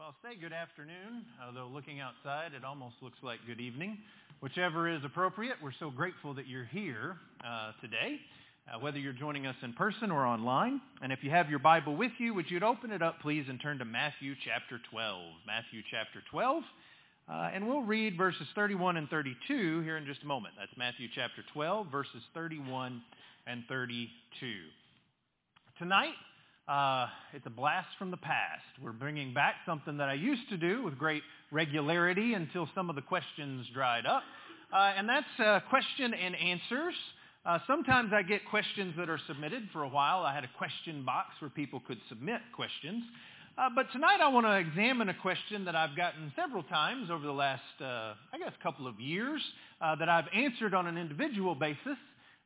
Well, say good afternoon, although looking outside, it almost looks like good evening. Whichever is appropriate, we're so grateful that you're here uh, today, uh, whether you're joining us in person or online. And if you have your Bible with you, would you open it up, please, and turn to Matthew chapter 12. Matthew chapter 12. Uh, and we'll read verses 31 and 32 here in just a moment. That's Matthew chapter 12, verses 31 and 32. Tonight, uh, it's a blast from the past. We're bringing back something that I used to do with great regularity until some of the questions dried up. Uh, and that's uh, question and answers. Uh, sometimes I get questions that are submitted. For a while, I had a question box where people could submit questions. Uh, but tonight I want to examine a question that I've gotten several times over the last, uh, I guess, couple of years that I've answered on an individual basis.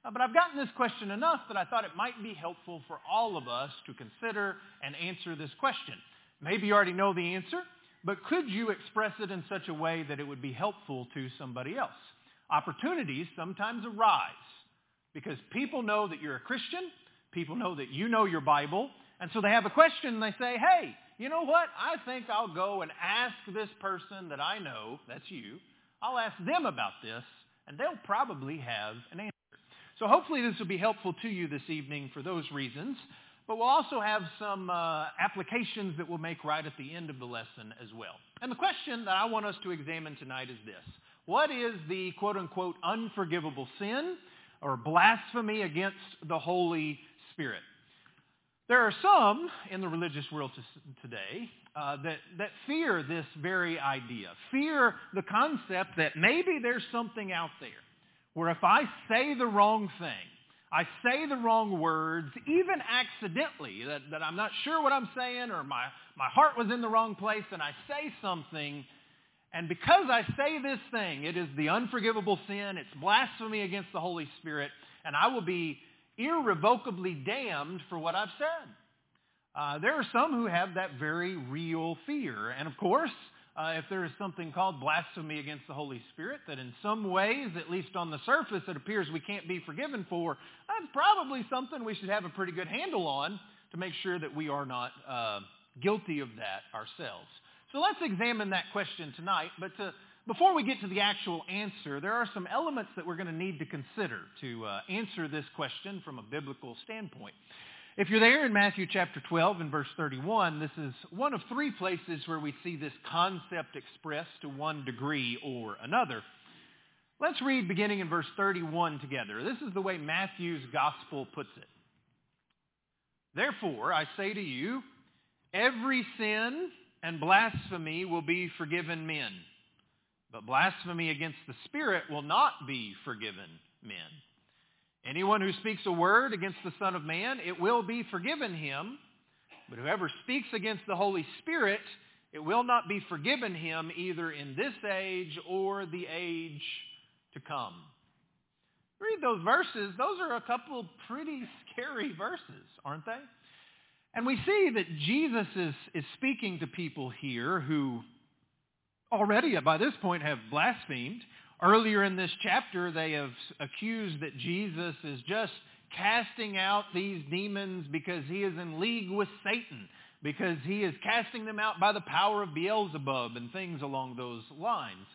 Uh, but I've gotten this question enough that I thought it might be helpful for all of us to consider and answer this question. Maybe you already know the answer, but could you express it in such a way that it would be helpful to somebody else? Opportunities sometimes arise because people know that you're a Christian, people know that you know your Bible, and so they have a question and they say, hey, you know what? I think I'll go and ask this person that I know, that's you, I'll ask them about this, and they'll probably have an answer. So hopefully this will be helpful to you this evening for those reasons. But we'll also have some uh, applications that we'll make right at the end of the lesson as well. And the question that I want us to examine tonight is this. What is the quote-unquote unforgivable sin or blasphemy against the Holy Spirit? There are some in the religious world today uh, that, that fear this very idea, fear the concept that maybe there's something out there where if I say the wrong thing, I say the wrong words, even accidentally, that, that I'm not sure what I'm saying or my, my heart was in the wrong place and I say something, and because I say this thing, it is the unforgivable sin, it's blasphemy against the Holy Spirit, and I will be irrevocably damned for what I've said. Uh, there are some who have that very real fear. And of course, uh, if there is something called blasphemy against the Holy Spirit that in some ways, at least on the surface, it appears we can't be forgiven for, that's probably something we should have a pretty good handle on to make sure that we are not uh, guilty of that ourselves. So let's examine that question tonight. But to, before we get to the actual answer, there are some elements that we're going to need to consider to uh, answer this question from a biblical standpoint. If you're there in Matthew chapter 12 and verse 31, this is one of three places where we see this concept expressed to one degree or another. Let's read beginning in verse 31 together. This is the way Matthew's gospel puts it. Therefore, I say to you, every sin and blasphemy will be forgiven men, but blasphemy against the Spirit will not be forgiven men. Anyone who speaks a word against the Son of Man, it will be forgiven him. But whoever speaks against the Holy Spirit, it will not be forgiven him either in this age or the age to come. Read those verses. Those are a couple pretty scary verses, aren't they? And we see that Jesus is, is speaking to people here who already by this point have blasphemed. Earlier in this chapter, they have accused that Jesus is just casting out these demons because he is in league with Satan, because he is casting them out by the power of Beelzebub and things along those lines.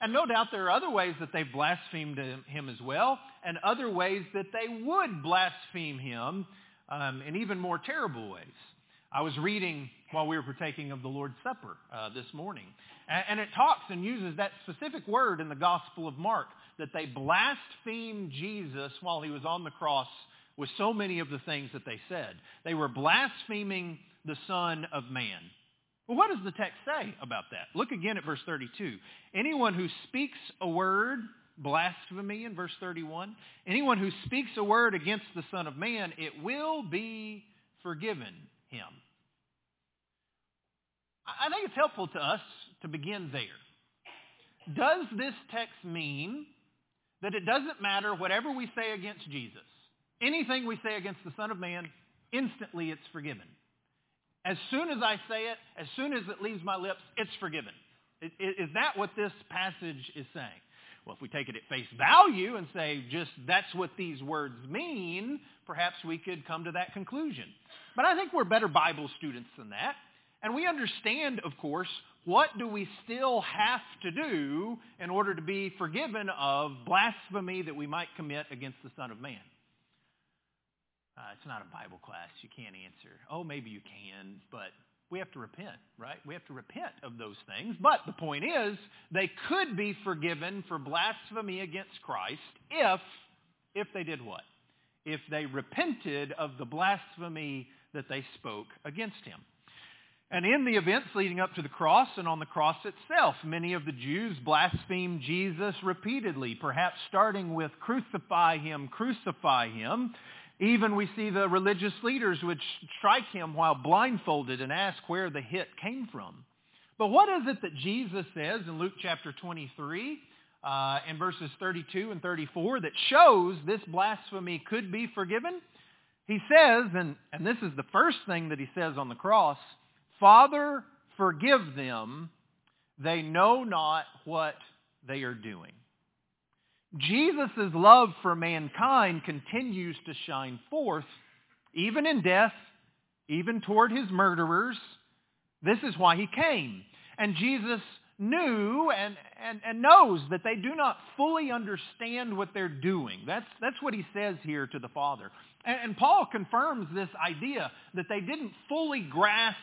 And no doubt there are other ways that they've blasphemed him as well, and other ways that they would blaspheme him um, in even more terrible ways. I was reading while we were partaking of the Lord's Supper uh, this morning, and it talks and uses that specific word in the Gospel of Mark, that they blasphemed Jesus while he was on the cross with so many of the things that they said. They were blaspheming the Son of Man. Well, what does the text say about that? Look again at verse 32. Anyone who speaks a word, blasphemy in verse 31, anyone who speaks a word against the Son of Man, it will be forgiven him. I think it's helpful to us to begin there. Does this text mean that it doesn't matter whatever we say against Jesus, anything we say against the Son of Man, instantly it's forgiven? As soon as I say it, as soon as it leaves my lips, it's forgiven. Is that what this passage is saying? Well, if we take it at face value and say just that's what these words mean, perhaps we could come to that conclusion. But I think we're better Bible students than that. And we understand, of course, what do we still have to do in order to be forgiven of blasphemy that we might commit against the Son of Man? Uh, it's not a Bible class. You can't answer. Oh, maybe you can, but we have to repent, right? We have to repent of those things. But the point is, they could be forgiven for blasphemy against Christ if, if they did what? If they repented of the blasphemy that they spoke against him. And in the events leading up to the cross and on the cross itself, many of the Jews blasphemed Jesus repeatedly, perhaps starting with crucify him, crucify him. Even we see the religious leaders would strike him while blindfolded and ask where the hit came from. But what is it that Jesus says in Luke chapter 23 uh, in verses 32 and 34 that shows this blasphemy could be forgiven? He says, and, and this is the first thing that he says on the cross, Father, forgive them. They know not what they are doing. Jesus' love for mankind continues to shine forth, even in death, even toward his murderers. This is why he came. And Jesus knew and, and, and knows that they do not fully understand what they're doing. That's, that's what he says here to the Father. And, and Paul confirms this idea that they didn't fully grasp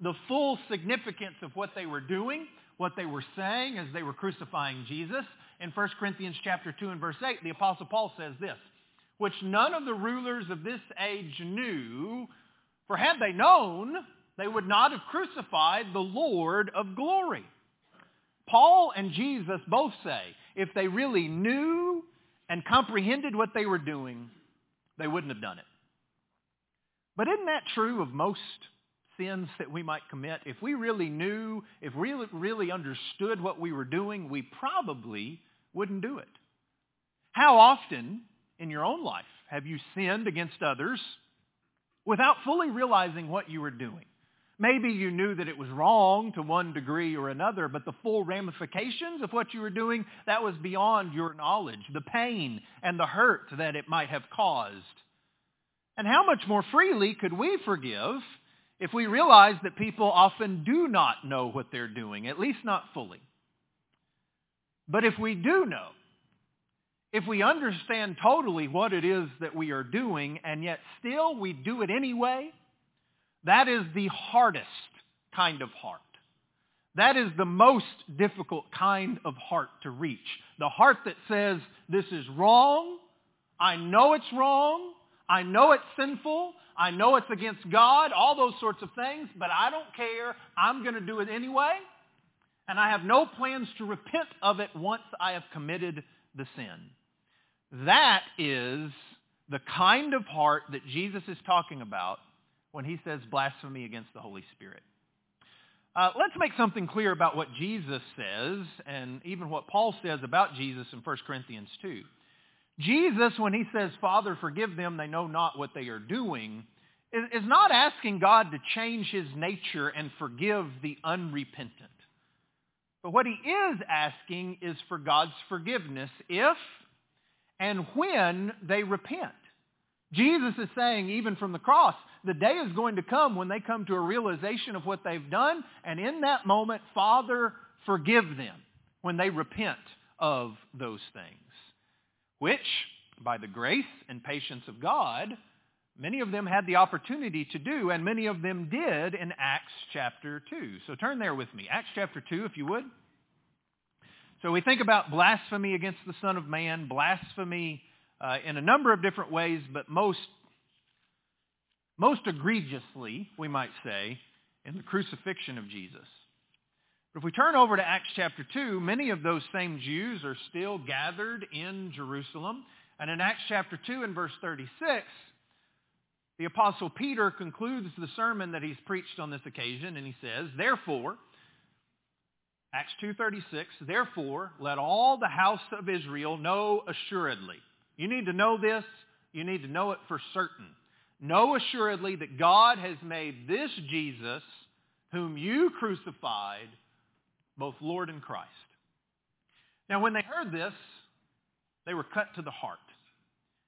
the full significance of what they were doing, what they were saying as they were crucifying Jesus in 1 Corinthians chapter 2 and verse 8, the Apostle Paul says this, which none of the rulers of this age knew, for had they known, they would not have crucified the Lord of glory. Paul and Jesus both say, if they really knew and comprehended what they were doing, they wouldn't have done it. But isn't that true of most sins that we might commit? If we really knew, if we really, understood what we were doing, we probably wouldn't do it. How often in your own life have you sinned against others without fully realizing what you were doing? Maybe you knew that it was wrong to one degree or another, but the full ramifications of what you were doing, that was beyond your knowledge, the pain and the hurt that it might have caused. And how much more freely could we forgive if we realize that people often do not know what they're doing, at least not fully? But if we do know, if we understand totally what it is that we are doing and yet still we do it anyway, that is the hardest kind of heart. That is the most difficult kind of heart to reach. The heart that says, this is wrong, I know it's wrong, I know it's sinful, I know it's against God, all those sorts of things, but I don't care, I'm going to do it anyway and I have no plans to repent of it once I have committed the sin. That is the kind of heart that Jesus is talking about when he says blasphemy against the Holy Spirit. Uh, let's make something clear about what Jesus says and even what Paul says about Jesus in 1 Corinthians 2. Jesus, when he says, Father, forgive them, they know not what they are doing, is not asking God to change his nature and forgive the unrepentant. But what he is asking is for God's forgiveness if and when they repent. Jesus is saying, even from the cross, the day is going to come when they come to a realization of what they've done, and in that moment, Father, forgive them when they repent of those things, which, by the grace and patience of God, many of them had the opportunity to do, and many of them did in Acts chapter 2. So turn there with me. Acts chapter 2, if you would. So we think about blasphemy against the Son of Man, blasphemy uh, in a number of different ways, but most, most egregiously, we might say, in the crucifixion of Jesus. But if we turn over to Acts chapter 2, many of those same Jews are still gathered in Jerusalem. And in Acts chapter 2 and verse 36, the Apostle Peter concludes the sermon that he's preached on this occasion, and he says, Therefore, Acts 2.36, Therefore, let all the house of Israel know assuredly. You need to know this. You need to know it for certain. Know assuredly that God has made this Jesus, whom you crucified, both Lord and Christ. Now, when they heard this, they were cut to the heart.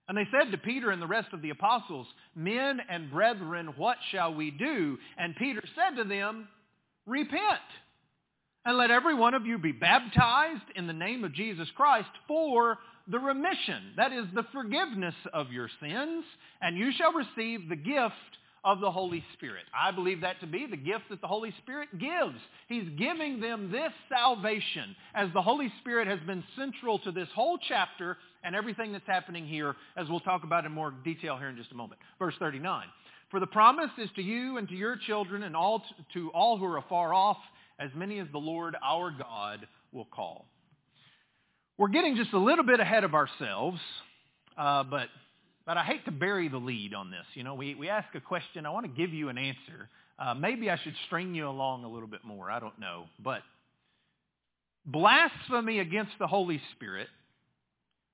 And they said to Peter and the rest of the apostles, Men and brethren, what shall we do? And Peter said to them, Repent, and let every one of you be baptized in the name of Jesus Christ for the remission, that is the forgiveness of your sins, and you shall receive the gift of the Holy Spirit. I believe that to be the gift that the Holy Spirit gives. He's giving them this salvation as the Holy Spirit has been central to this whole chapter and everything that's happening here, as we'll talk about in more detail here in just a moment. Verse 39. For the promise is to you and to your children and all to all who are afar off, as many as the Lord our God will call. We're getting just a little bit ahead of ourselves, uh, but but I hate to bury the lead on this. You know, we, we ask a question, I want to give you an answer. Uh, maybe I should string you along a little bit more. I don't know. But blasphemy against the Holy Spirit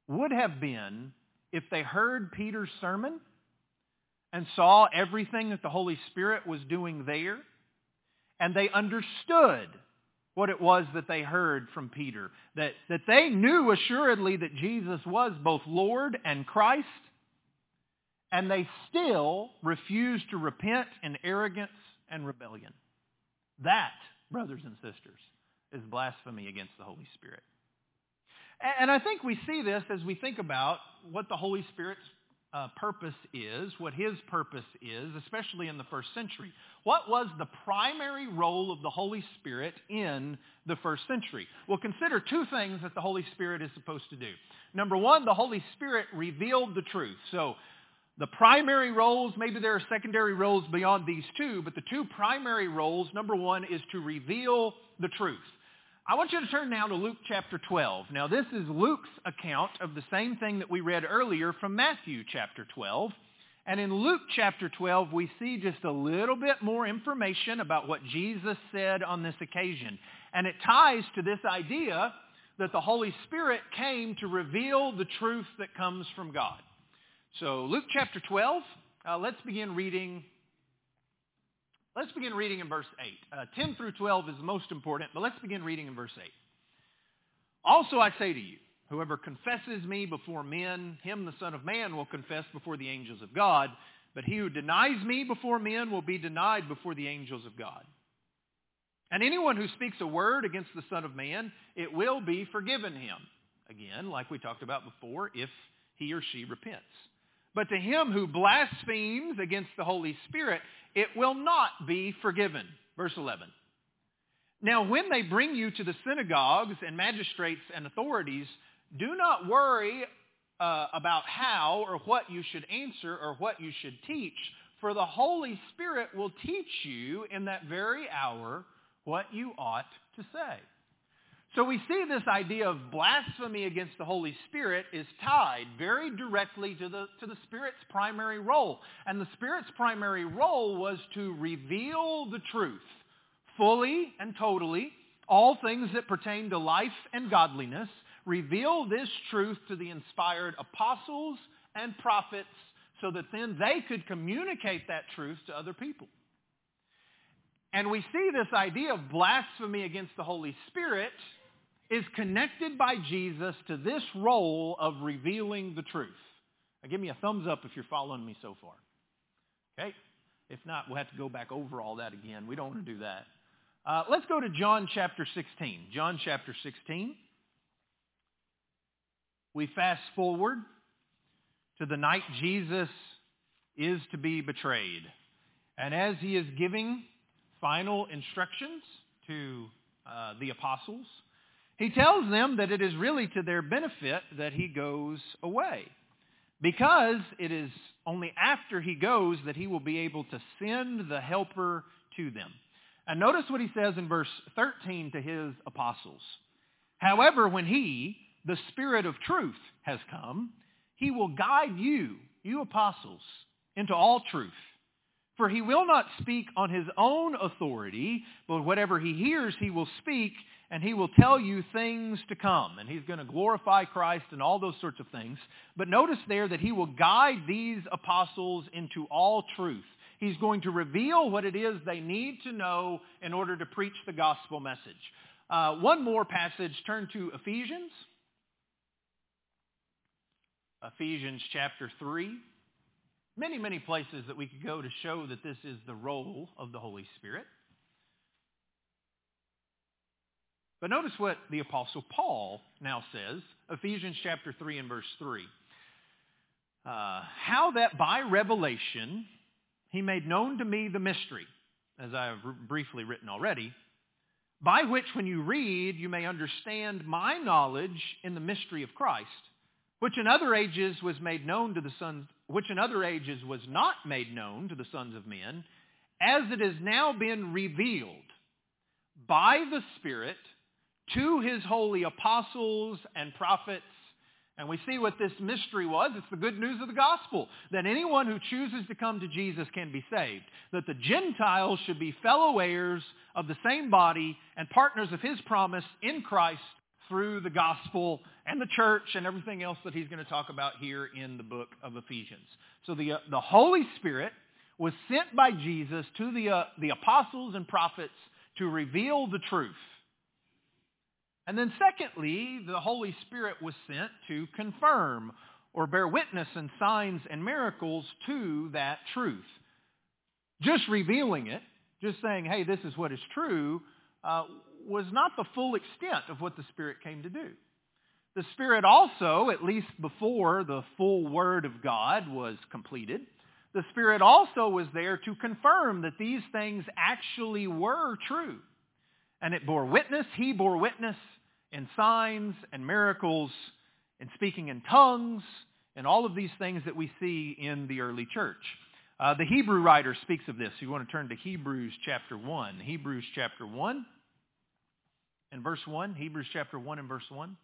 would have been if they heard Peter's sermon and saw everything that the Holy Spirit was doing there, and they understood what it was that they heard from Peter, that, that they knew assuredly that Jesus was both Lord and Christ, and they still refuse to repent in arrogance and rebellion. That, brothers and sisters, is blasphemy against the Holy Spirit. And I think we see this as we think about what the Holy Spirit's uh, purpose is, what his purpose is, especially in the first century. What was the primary role of the Holy Spirit in the first century? We'll consider two things that the Holy Spirit is supposed to do. Number one, the Holy Spirit revealed the truth. So the primary roles, maybe there are secondary roles beyond these two, but the two primary roles, number one, is to reveal the truth. I want you to turn now to Luke chapter 12. Now this is Luke's account of the same thing that we read earlier from Matthew chapter 12. And in Luke chapter 12, we see just a little bit more information about what Jesus said on this occasion. And it ties to this idea that the Holy Spirit came to reveal the truth that comes from God. So Luke chapter 12, uh, let's begin reading. Let's begin reading in verse 8. Uh, 10 through 12 is most important, but let's begin reading in verse 8. Also I say to you, whoever confesses me before men, him the Son of Man will confess before the angels of God. But he who denies me before men will be denied before the angels of God. And anyone who speaks a word against the Son of Man, it will be forgiven him. Again, like we talked about before, if he or she repents. But to him who blasphemes against the Holy Spirit, it will not be forgiven. Verse 11. Now when they bring you to the synagogues and magistrates and authorities, do not worry uh, about how or what you should answer or what you should teach, for the Holy Spirit will teach you in that very hour what you ought to say. So we see this idea of blasphemy against the Holy Spirit is tied very directly to the, to the Spirit's primary role. And the Spirit's primary role was to reveal the truth fully and totally, all things that pertain to life and godliness, reveal this truth to the inspired apostles and prophets so that then they could communicate that truth to other people. And we see this idea of blasphemy against the Holy Spirit is connected by Jesus to this role of revealing the truth. Now give me a thumbs up if you're following me so far. Okay? If not, we'll have to go back over all that again. We don't want to do that. Uh, let's go to John chapter 16. John chapter 16. We fast forward to the night Jesus is to be betrayed. And as he is giving final instructions to uh, the apostles, he tells them that it is really to their benefit that he goes away because it is only after he goes that he will be able to send the helper to them. And notice what he says in verse 13 to his apostles. However, when he, the Spirit of truth, has come, he will guide you, you apostles, into all truth. For he will not speak on his own authority, but whatever he hears he will speak, and he will tell you things to come. And he's going to glorify Christ and all those sorts of things. But notice there that he will guide these apostles into all truth. He's going to reveal what it is they need to know in order to preach the gospel message. Uh, one more passage. Turn to Ephesians. Ephesians chapter 3. Many, many places that we could go to show that this is the role of the Holy Spirit. But notice what the Apostle Paul now says, Ephesians chapter 3 and verse 3. Uh, how that by revelation he made known to me the mystery, as I have briefly written already, by which when you read you may understand my knowledge in the mystery of Christ, which in other ages was made known to the sons, which in other ages was not made known to the sons of men, as it has now been revealed by the Spirit to his holy apostles and prophets. And we see what this mystery was. It's the good news of the gospel, that anyone who chooses to come to Jesus can be saved, that the Gentiles should be fellow heirs of the same body and partners of his promise in Christ through the gospel and the church and everything else that he's going to talk about here in the book of Ephesians. So the, uh, the Holy Spirit was sent by Jesus to the, uh, the apostles and prophets to reveal the truth. And then secondly, the Holy Spirit was sent to confirm or bear witness in signs and miracles to that truth. Just revealing it, just saying, hey, this is what is true, uh, was not the full extent of what the Spirit came to do. The Spirit also, at least before the full Word of God was completed, the Spirit also was there to confirm that these things actually were true. And it bore witness, he bore witness in signs and miracles, and speaking in tongues, and all of these things that we see in the early church. Uh, the Hebrew writer speaks of this. You want to turn to Hebrews chapter 1. Hebrews chapter 1 and verse 1. Hebrews chapter 1 and verse 1.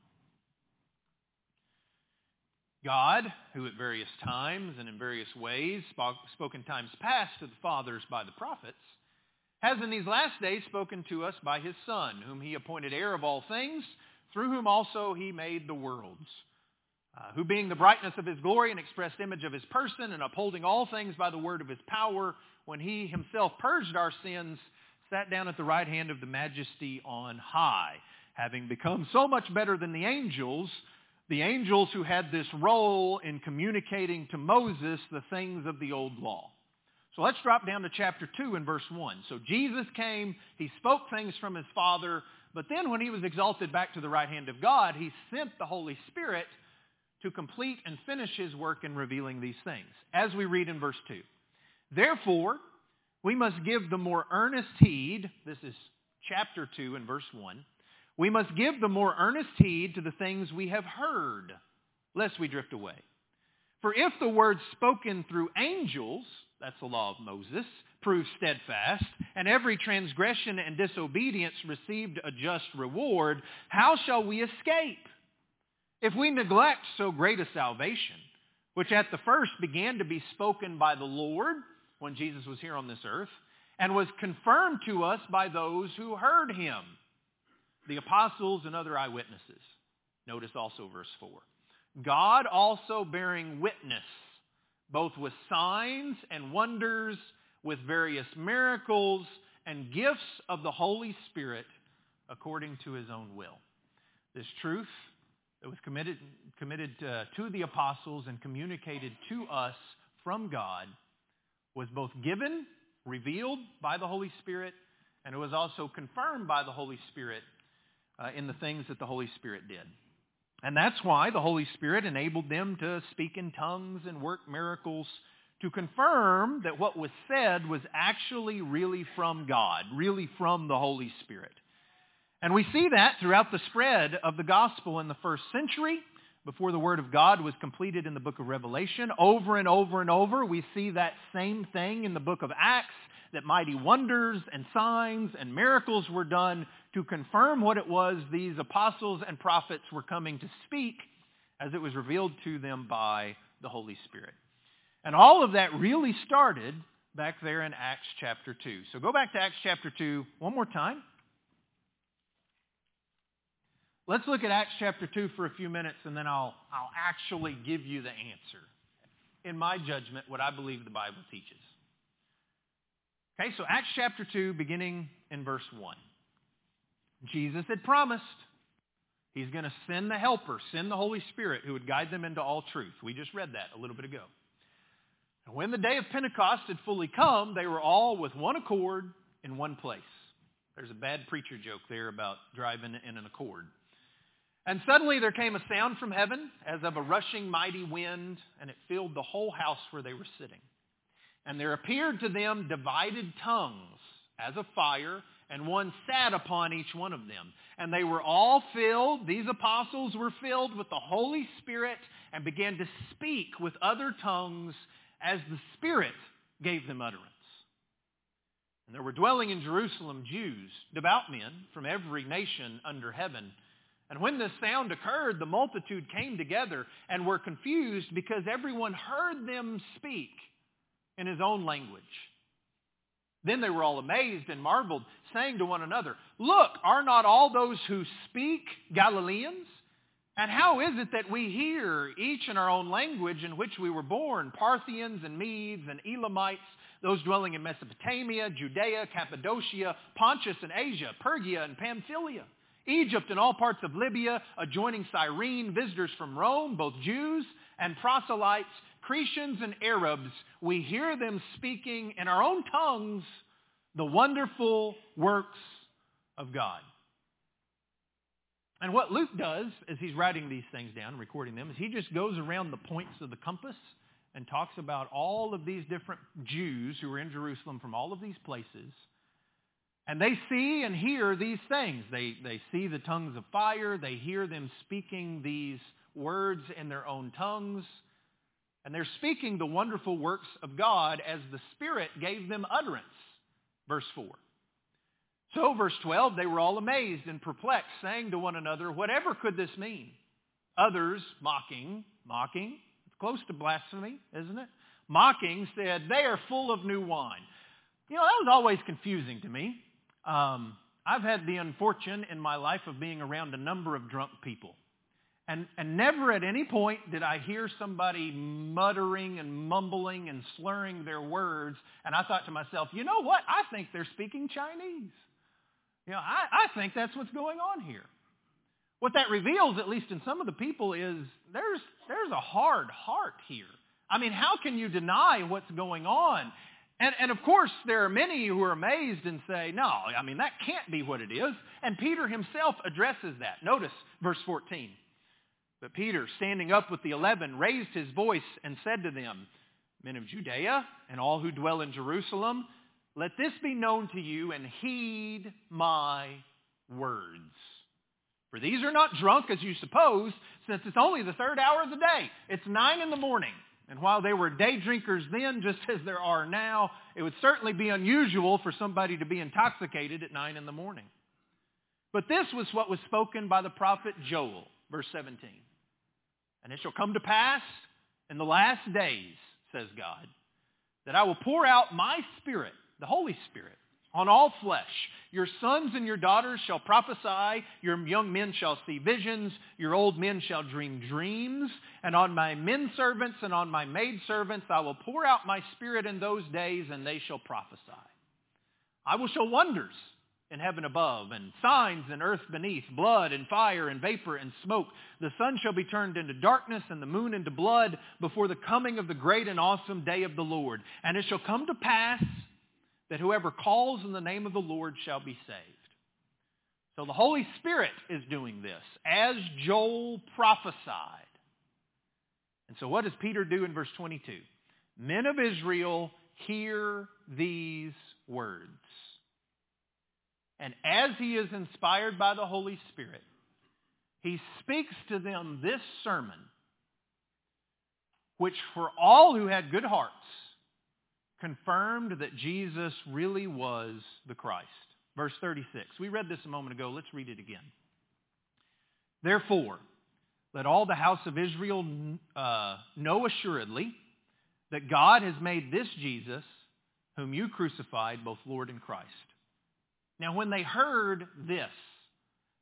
God, who at various times and in various ways spoke, spoke in times past to the fathers by the prophets, has in these last days spoken to us by his Son, whom he appointed heir of all things, through whom also he made the worlds, uh, who being the brightness of his glory and expressed image of his person, and upholding all things by the word of his power, when he himself purged our sins, sat down at the right hand of the majesty on high, having become so much better than the angels, the angels who had this role in communicating to Moses the things of the old law. So let's drop down to chapter 2 and verse 1. So Jesus came, he spoke things from his Father, but then when he was exalted back to the right hand of God, he sent the Holy Spirit to complete and finish his work in revealing these things. As we read in verse 2. Therefore, we must give the more earnest heed, this is chapter 2 and verse 1, we must give the more earnest heed to the things we have heard, lest we drift away. For if the word spoken through angels that's the law of Moses, proved steadfast, and every transgression and disobedience received a just reward, how shall we escape? If we neglect so great a salvation, which at the first began to be spoken by the Lord when Jesus was here on this earth, and was confirmed to us by those who heard him, the apostles and other eyewitnesses. Notice also verse 4. God also bearing witness both with signs and wonders, with various miracles and gifts of the Holy Spirit according to his own will. This truth that was committed, committed uh, to the apostles and communicated to us from God was both given, revealed by the Holy Spirit, and it was also confirmed by the Holy Spirit uh, in the things that the Holy Spirit did. And that's why the Holy Spirit enabled them to speak in tongues and work miracles to confirm that what was said was actually really from God, really from the Holy Spirit. And we see that throughout the spread of the gospel in the first century, before the Word of God was completed in the book of Revelation. Over and over and over, we see that same thing in the book of Acts, that mighty wonders and signs and miracles were done to confirm what it was these apostles and prophets were coming to speak as it was revealed to them by the Holy Spirit. And all of that really started back there in Acts chapter 2. So go back to Acts chapter 2 one more time. Let's look at Acts chapter 2 for a few minutes and then I'll, I'll actually give you the answer. In my judgment, what I believe the Bible teaches. Okay, so Acts chapter 2, beginning in verse 1. Jesus had promised. He's going to send the helper, send the Holy Spirit who would guide them into all truth. We just read that a little bit ago. And when the day of Pentecost had fully come, they were all with one accord in one place. There's a bad preacher joke there about driving in an accord. And suddenly there came a sound from heaven as of a rushing mighty wind, and it filled the whole house where they were sitting. And there appeared to them divided tongues as of fire, and one sat upon each one of them. And they were all filled, these apostles were filled with the Holy Spirit and began to speak with other tongues as the Spirit gave them utterance. And there were dwelling in Jerusalem Jews, devout men from every nation under heaven. And when this sound occurred, the multitude came together and were confused because everyone heard them speak in his own language. Then they were all amazed and marveled, saying to one another, Look, are not all those who speak Galileans? And how is it that we hear each in our own language in which we were born, Parthians and Medes and Elamites, those dwelling in Mesopotamia, Judea, Cappadocia, Pontus and Asia, Phrygia and Pamphylia, Egypt and all parts of Libya, adjoining Cyrene, visitors from Rome, both Jews and proselytes, Cretians and Arabs, we hear them speaking in our own tongues the wonderful works of God. And what Luke does as he's writing these things down, recording them, is he just goes around the points of the compass and talks about all of these different Jews who are in Jerusalem from all of these places. And they see and hear these things. They, they see the tongues of fire. They hear them speaking these words in their own tongues. And they're speaking the wonderful works of God as the Spirit gave them utterance. Verse 4. So, verse 12, they were all amazed and perplexed, saying to one another, whatever could this mean? Others, mocking, mocking, it's close to blasphemy, isn't it? Mocking said, they are full of new wine. You know, that was always confusing to me. Um, I've had the unfortune in my life of being around a number of drunk people. And, and never at any point did I hear somebody muttering and mumbling and slurring their words. And I thought to myself, you know what? I think they're speaking Chinese. You know, I, I think that's what's going on here. What that reveals, at least in some of the people, is there's, there's a hard heart here. I mean, how can you deny what's going on? And, and of course, there are many who are amazed and say, no, I mean, that can't be what it is. And Peter himself addresses that. Notice verse 14. But Peter, standing up with the eleven, raised his voice and said to them, Men of Judea and all who dwell in Jerusalem, let this be known to you and heed my words. For these are not drunk as you suppose, since it's only the third hour of the day. It's nine in the morning. And while they were day drinkers then, just as there are now, it would certainly be unusual for somebody to be intoxicated at nine in the morning. But this was what was spoken by the prophet Joel, verse 17. And it shall come to pass in the last days, says God, that I will pour out my spirit, the Holy Spirit, on all flesh. Your sons and your daughters shall prophesy. Your young men shall see visions. Your old men shall dream dreams. And on my men servants and on my maid servants I will pour out my spirit in those days, and they shall prophesy. I will show wonders in heaven above, and signs in earth beneath, blood and fire and vapor and smoke. The sun shall be turned into darkness and the moon into blood before the coming of the great and awesome day of the Lord. And it shall come to pass that whoever calls in the name of the Lord shall be saved. So the Holy Spirit is doing this, as Joel prophesied. And so what does Peter do in verse 22? Men of Israel, hear these words. And as he is inspired by the Holy Spirit, he speaks to them this sermon, which for all who had good hearts confirmed that Jesus really was the Christ. Verse 36. We read this a moment ago. Let's read it again. Therefore, let all the house of Israel uh, know assuredly that God has made this Jesus, whom you crucified, both Lord and Christ. Now, when they heard this,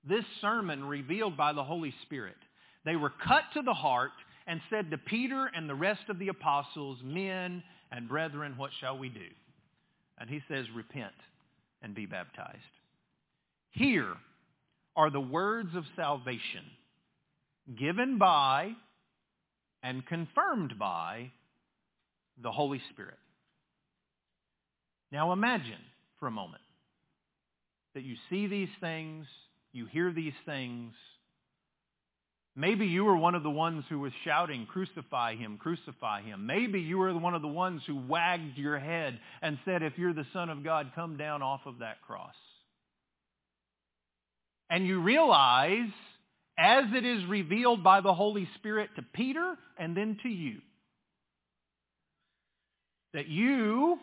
this sermon revealed by the Holy Spirit, they were cut to the heart and said to Peter and the rest of the apostles, Men and brethren, what shall we do? And he says, Repent and be baptized. Here are the words of salvation given by and confirmed by the Holy Spirit. Now imagine for a moment that you see these things, you hear these things. Maybe you were one of the ones who was shouting, crucify him, crucify him. Maybe you were one of the ones who wagged your head and said, if you're the Son of God, come down off of that cross. And you realize, as it is revealed by the Holy Spirit to Peter and then to you, that you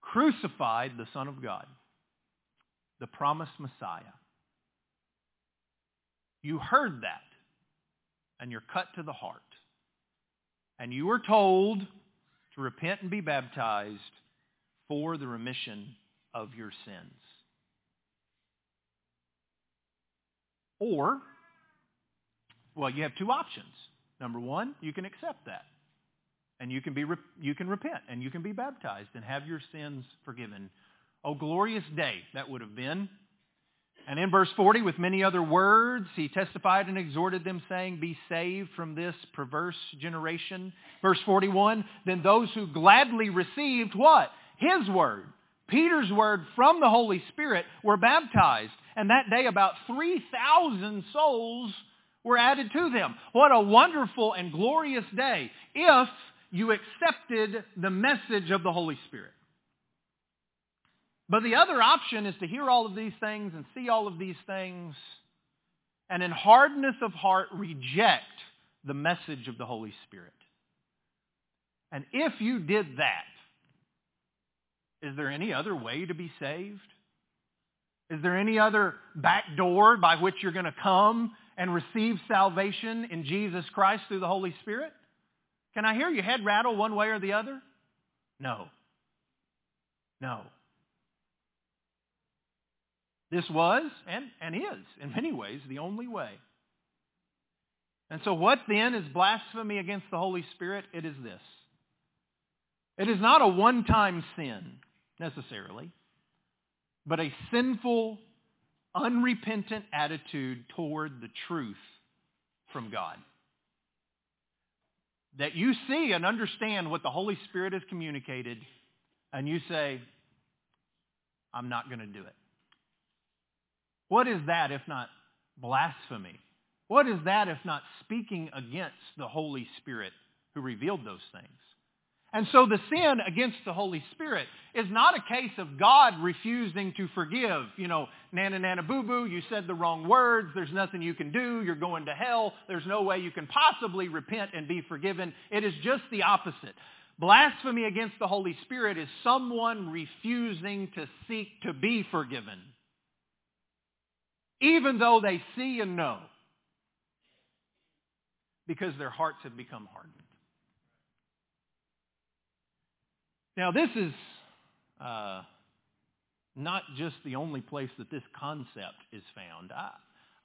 crucified the Son of God, the promised Messiah. You heard that, and you're cut to the heart. And you were told to repent and be baptized for the remission of your sins. Or, well, you have two options. Number one, you can accept that and you can be you can repent and you can be baptized and have your sins forgiven. Oh glorious day that would have been. And in verse 40, with many other words, he testified and exhorted them, saying, Be saved from this perverse generation. Verse 41, then those who gladly received what? His word, Peter's word from the Holy Spirit, were baptized. And that day about 3,000 souls were added to them. What a wonderful and glorious day if you accepted the message of the Holy Spirit. But the other option is to hear all of these things and see all of these things and in hardness of heart reject the message of the Holy Spirit. And if you did that, is there any other way to be saved? Is there any other back door by which you're going to come and receive salvation in Jesus Christ through the Holy Spirit? Can I hear your head rattle one way or the other? No. No. This was, and, and is, in many ways, the only way. And so what then is blasphemy against the Holy Spirit? It is this. It is not a one-time sin, necessarily, but a sinful, unrepentant attitude toward the truth from God that you see and understand what the Holy Spirit has communicated, and you say, I'm not going to do it. What is that if not blasphemy? What is that if not speaking against the Holy Spirit who revealed those things? And so the sin against the Holy Spirit is not a case of God refusing to forgive. You know, nana nana boo boo, you said the wrong words, there's nothing you can do, you're going to hell, there's no way you can possibly repent and be forgiven. It is just the opposite. Blasphemy against the Holy Spirit is someone refusing to seek to be forgiven. Even though they see and know. Because their hearts have become hardened. Now, this is uh, not just the only place that this concept is found. I,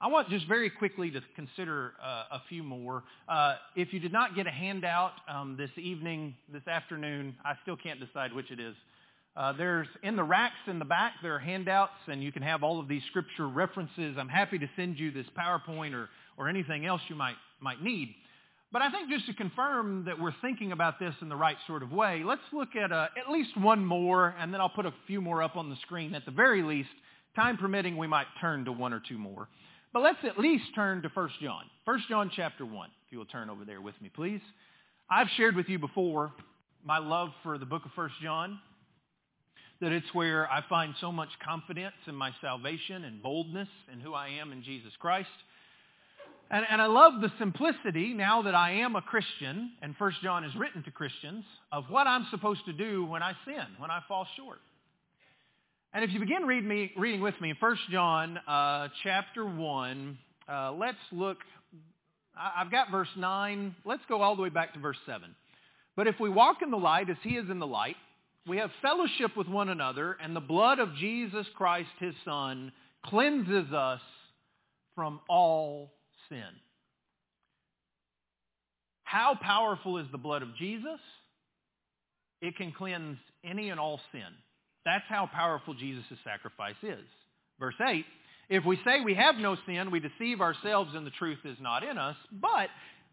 I want just very quickly to consider uh, a few more. Uh, if you did not get a handout um, this evening, this afternoon, I still can't decide which it is. Uh, there's in the racks in the back there are handouts, and you can have all of these scripture references. I'm happy to send you this PowerPoint or or anything else you might might need. But I think just to confirm that we're thinking about this in the right sort of way, let's look at uh, at least one more, and then I'll put a few more up on the screen. At the very least, time permitting, we might turn to one or two more. But let's at least turn to 1 John. 1 John chapter 1, if you will turn over there with me, please. I've shared with you before my love for the book of 1 John, that it's where I find so much confidence in my salvation and boldness in who I am in Jesus Christ. And, and I love the simplicity now that I am a Christian, and First John is written to Christians, of what I'm supposed to do when I sin, when I fall short. And if you begin read me, reading with me in 1 John uh, chapter 1, uh, let's look, I've got verse 9. Let's go all the way back to verse 7. But if we walk in the light as he is in the light, we have fellowship with one another, and the blood of Jesus Christ, his Son, cleanses us from all sin. How powerful is the blood of Jesus? It can cleanse any and all sin. That's how powerful Jesus' sacrifice is. Verse 8, If we say we have no sin, we deceive ourselves and the truth is not in us. But,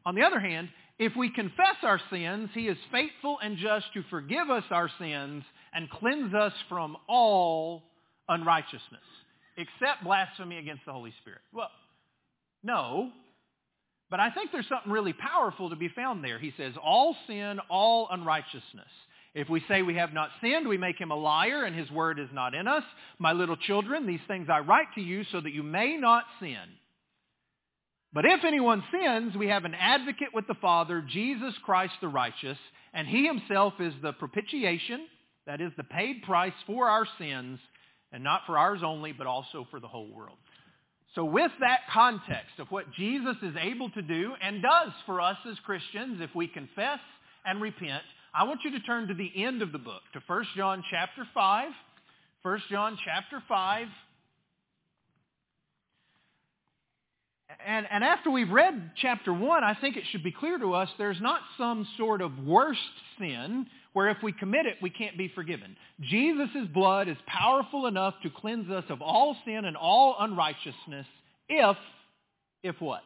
on the other hand, if we confess our sins, he is faithful and just to forgive us our sins and cleanse us from all unrighteousness, except blasphemy against the Holy Spirit. Well, no, but I think there's something really powerful to be found there. He says, all sin, all unrighteousness. If we say we have not sinned, we make him a liar and his word is not in us. My little children, these things I write to you so that you may not sin. But if anyone sins, we have an advocate with the Father, Jesus Christ the righteous, and he himself is the propitiation, that is the paid price for our sins, and not for ours only, but also for the whole world. So with that context of what Jesus is able to do and does for us as Christians if we confess and repent, I want you to turn to the end of the book, to 1 John chapter 5. 1 John chapter 5. And, and after we've read chapter 1, I think it should be clear to us there's not some sort of worst sin where if we commit it, we can't be forgiven. Jesus' blood is powerful enough to cleanse us of all sin and all unrighteousness if, if what?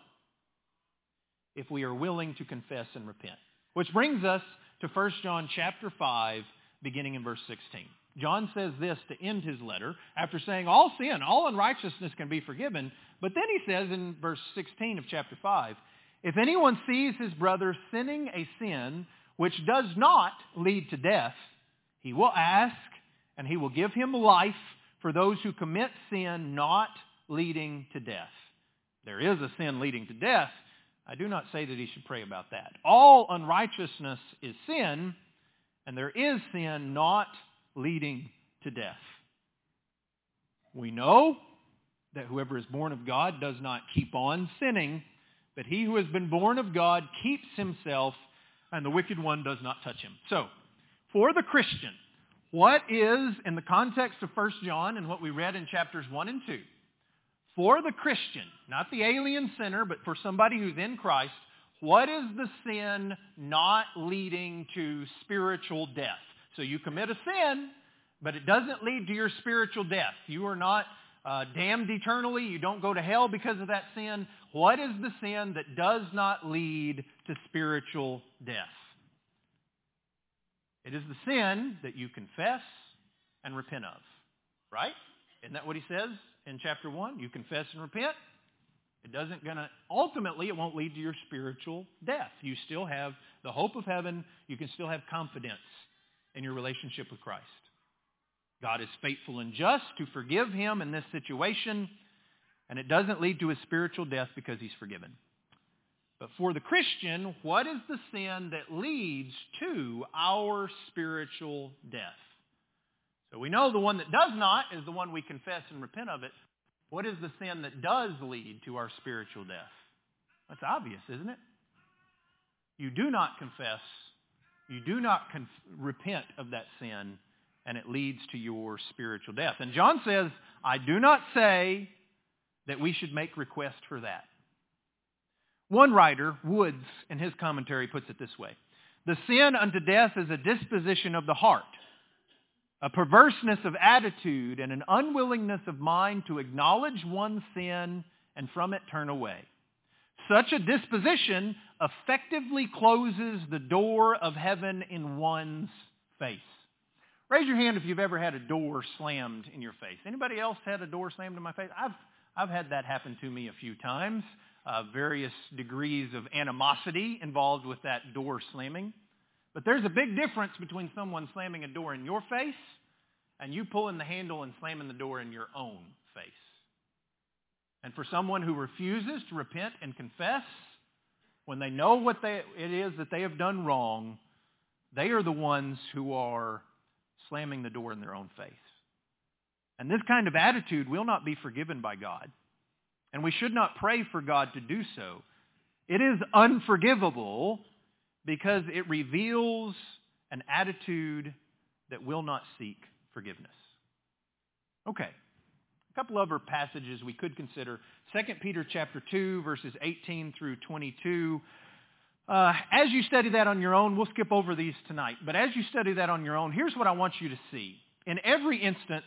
If we are willing to confess and repent. Which brings us to 1 John chapter 5, beginning in verse 16. John says this to end his letter after saying all sin, all unrighteousness can be forgiven. But then he says in verse 16 of chapter 5, if anyone sees his brother sinning a sin which does not lead to death, he will ask and he will give him life for those who commit sin not leading to death. There is a sin leading to death. I do not say that he should pray about that. All unrighteousness is sin, and there is sin not leading to death. We know that whoever is born of God does not keep on sinning, but he who has been born of God keeps himself and the wicked one does not touch him. So, for the Christian, what is, in the context of 1 John and what we read in chapters 1 and 2, for the Christian, not the alien sinner, but for somebody who's in Christ, what is the sin not leading to spiritual death? So you commit a sin, but it doesn't lead to your spiritual death. You are not uh, damned eternally. You don't go to hell because of that sin. What is the sin that does not lead to spiritual death? It is the sin that you confess and repent of. Right? Isn't that what he says in chapter 1? You confess and repent. It doesn't gonna ultimately it won't lead to your spiritual death. You still have the hope of heaven. You can still have confidence in your relationship with Christ. God is faithful and just to forgive him in this situation, and it doesn't lead to his spiritual death because he's forgiven. But for the Christian, what is the sin that leads to our spiritual death? So we know the one that does not is the one we confess and repent of it. What is the sin that does lead to our spiritual death? That's obvious, isn't it? You do not confess. You do not repent of that sin and it leads to your spiritual death. And John says, I do not say that we should make request for that. One writer, Woods, in his commentary puts it this way. The sin unto death is a disposition of the heart, a perverseness of attitude, and an unwillingness of mind to acknowledge one's sin and from it turn away. Such a disposition effectively closes the door of heaven in one's face. Raise your hand if you've ever had a door slammed in your face. Anybody else had a door slammed in my face? I've, I've had that happen to me a few times. Uh, various degrees of animosity involved with that door slamming. But there's a big difference between someone slamming a door in your face and you pulling the handle and slamming the door in your own face. And for someone who refuses to repent and confess, when they know what they, it is that they have done wrong, they are the ones who are slamming the door in their own face. And this kind of attitude will not be forgiven by God. And we should not pray for God to do so. It is unforgivable because it reveals an attitude that will not seek forgiveness. Okay. A couple other passages we could consider. 2 Peter chapter 2, verses 18 through 22. Uh, as you study that on your own, we'll skip over these tonight, but as you study that on your own, here's what I want you to see. In every instance,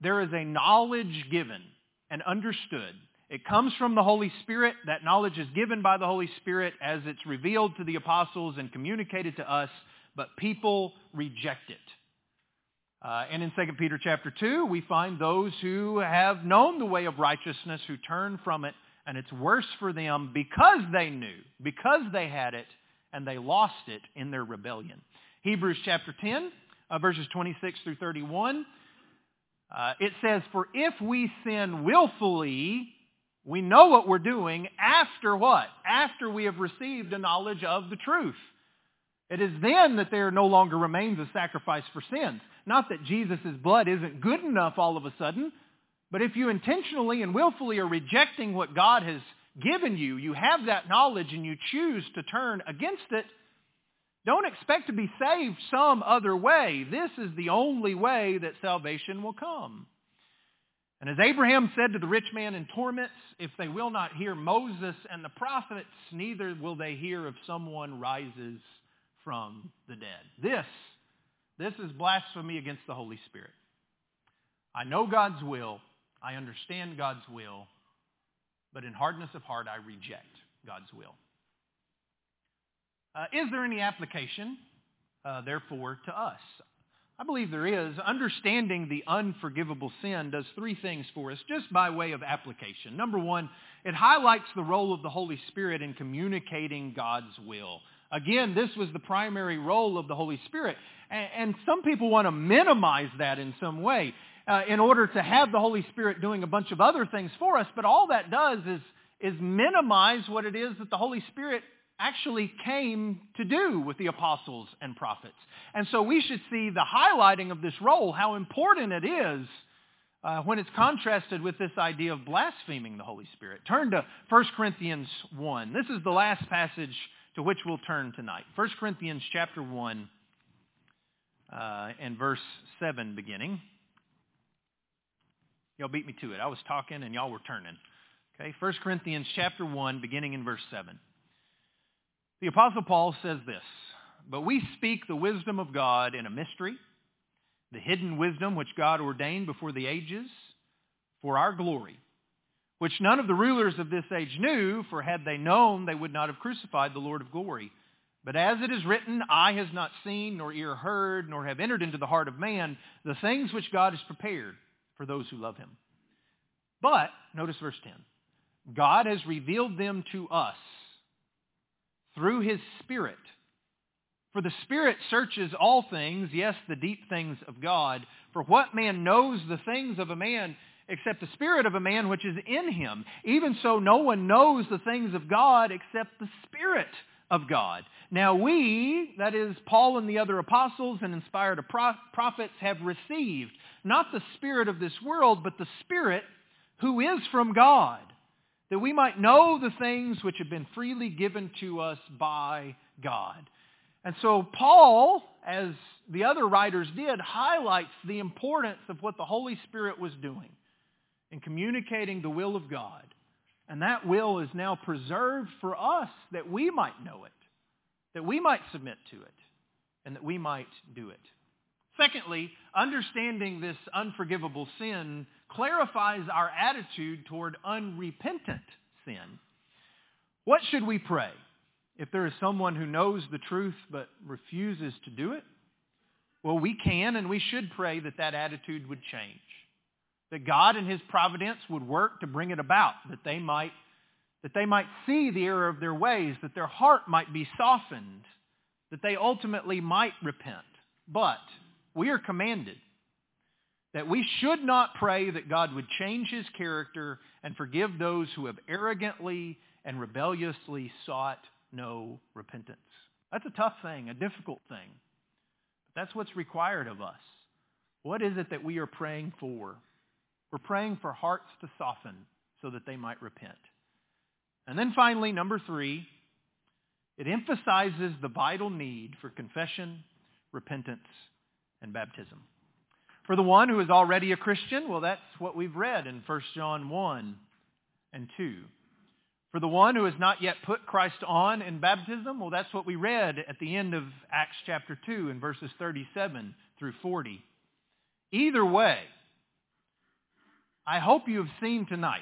there is a knowledge given and understood. It comes from the Holy Spirit. That knowledge is given by the Holy Spirit as it's revealed to the apostles and communicated to us, but people reject it. Uh, and in 2 Peter chapter 2, we find those who have known the way of righteousness, who turn from it, and it's worse for them because they knew, because they had it, and they lost it in their rebellion. Hebrews chapter 10, uh, verses 26 through 31, uh, it says, For if we sin willfully, we know what we're doing after what? After we have received a knowledge of the truth. It is then that there no longer remains a sacrifice for sins. Not that Jesus' blood isn't good enough all of a sudden, but if you intentionally and willfully are rejecting what God has given you, you have that knowledge and you choose to turn against it, don't expect to be saved some other way. This is the only way that salvation will come. And as Abraham said to the rich man in torments, if they will not hear Moses and the prophets, neither will they hear if someone rises from the dead. This, this is blasphemy against the Holy Spirit. I know God's will. I understand God's will. But in hardness of heart, I reject God's will. Uh, is there any application, uh, therefore, to us? I believe there is. Understanding the unforgivable sin does three things for us, just by way of application. Number one, it highlights the role of the Holy Spirit in communicating God's will. Again, this was the primary role of the Holy Spirit. And, some people want to minimize that in some way uh, in order to have the Holy Spirit doing a bunch of other things for us. But all that does is, is minimize what it is that the Holy Spirit actually came to do with the apostles and prophets. And so we should see the highlighting of this role, how important it is uh, when it's contrasted with this idea of blaspheming the Holy Spirit. Turn to 1 Corinthians 1. This is the last passage to which we'll turn tonight. 1 Corinthians chapter 1 uh, and verse 7 beginning. Y'all beat me to it. I was talking and y'all were turning. Okay, 1 Corinthians chapter 1 beginning in verse 7. The Apostle Paul says this, But we speak the wisdom of God in a mystery, the hidden wisdom which God ordained before the ages for our glory, which none of the rulers of this age knew, for had they known, they would not have crucified the Lord of glory. But as it is written, eye has not seen, nor ear heard, nor have entered into the heart of man the things which God has prepared for those who love him. But, notice verse 10, God has revealed them to us through his Spirit. For the Spirit searches all things, yes, the deep things of God. For what man knows the things of a man except the Spirit of a man which is in him? Even so, no one knows the things of God except the Spirit of God. Now we, that is Paul and the other apostles and inspired prophets, have received not the Spirit of this world, but the Spirit who is from God that we might know the things which have been freely given to us by God. And so Paul, as the other writers did, highlights the importance of what the Holy Spirit was doing in communicating the will of God. And that will is now preserved for us that we might know it, that we might submit to it, and that we might do it. Secondly, understanding this unforgivable sin clarifies our attitude toward unrepentant sin. What should we pray if there is someone who knows the truth but refuses to do it? Well, we can and we should pray that that attitude would change. That God in his providence would work to bring it about, that they might, that they might see the error of their ways, that their heart might be softened, that they ultimately might repent. But we are commanded that we should not pray that God would change his character and forgive those who have arrogantly and rebelliously sought no repentance. That's a tough thing, a difficult thing. But that's what's required of us. What is it that we are praying for? We're praying for hearts to soften so that they might repent. And then finally, number three, it emphasizes the vital need for confession, repentance, and baptism. For the one who is already a Christian, well, that's what we've read in 1 John 1 and 2. For the one who has not yet put Christ on in baptism, well, that's what we read at the end of Acts chapter 2 in verses 37 through 40. Either way, I hope you have seen tonight,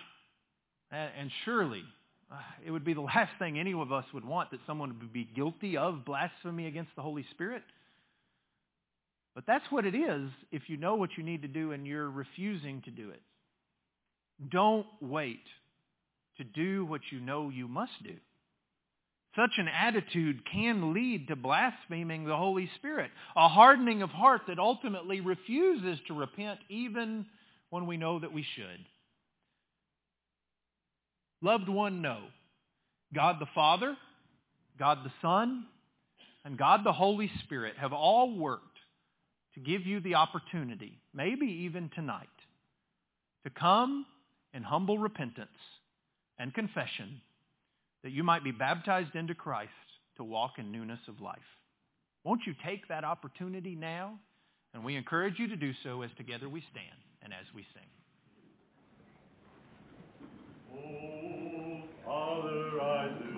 and surely uh, it would be the last thing any of us would want that someone would be guilty of blasphemy against the Holy Spirit. But that's what it is if you know what you need to do and you're refusing to do it. Don't wait to do what you know you must do. Such an attitude can lead to blaspheming the Holy Spirit, a hardening of heart that ultimately refuses to repent even when we know that we should. Loved one, know God the Father, God the Son, and God the Holy Spirit have all worked to give you the opportunity, maybe even tonight, to come in humble repentance and confession that you might be baptized into Christ to walk in newness of life. Won't you take that opportunity now? And we encourage you to do so as together we stand and as we sing. Oh, Father, I do.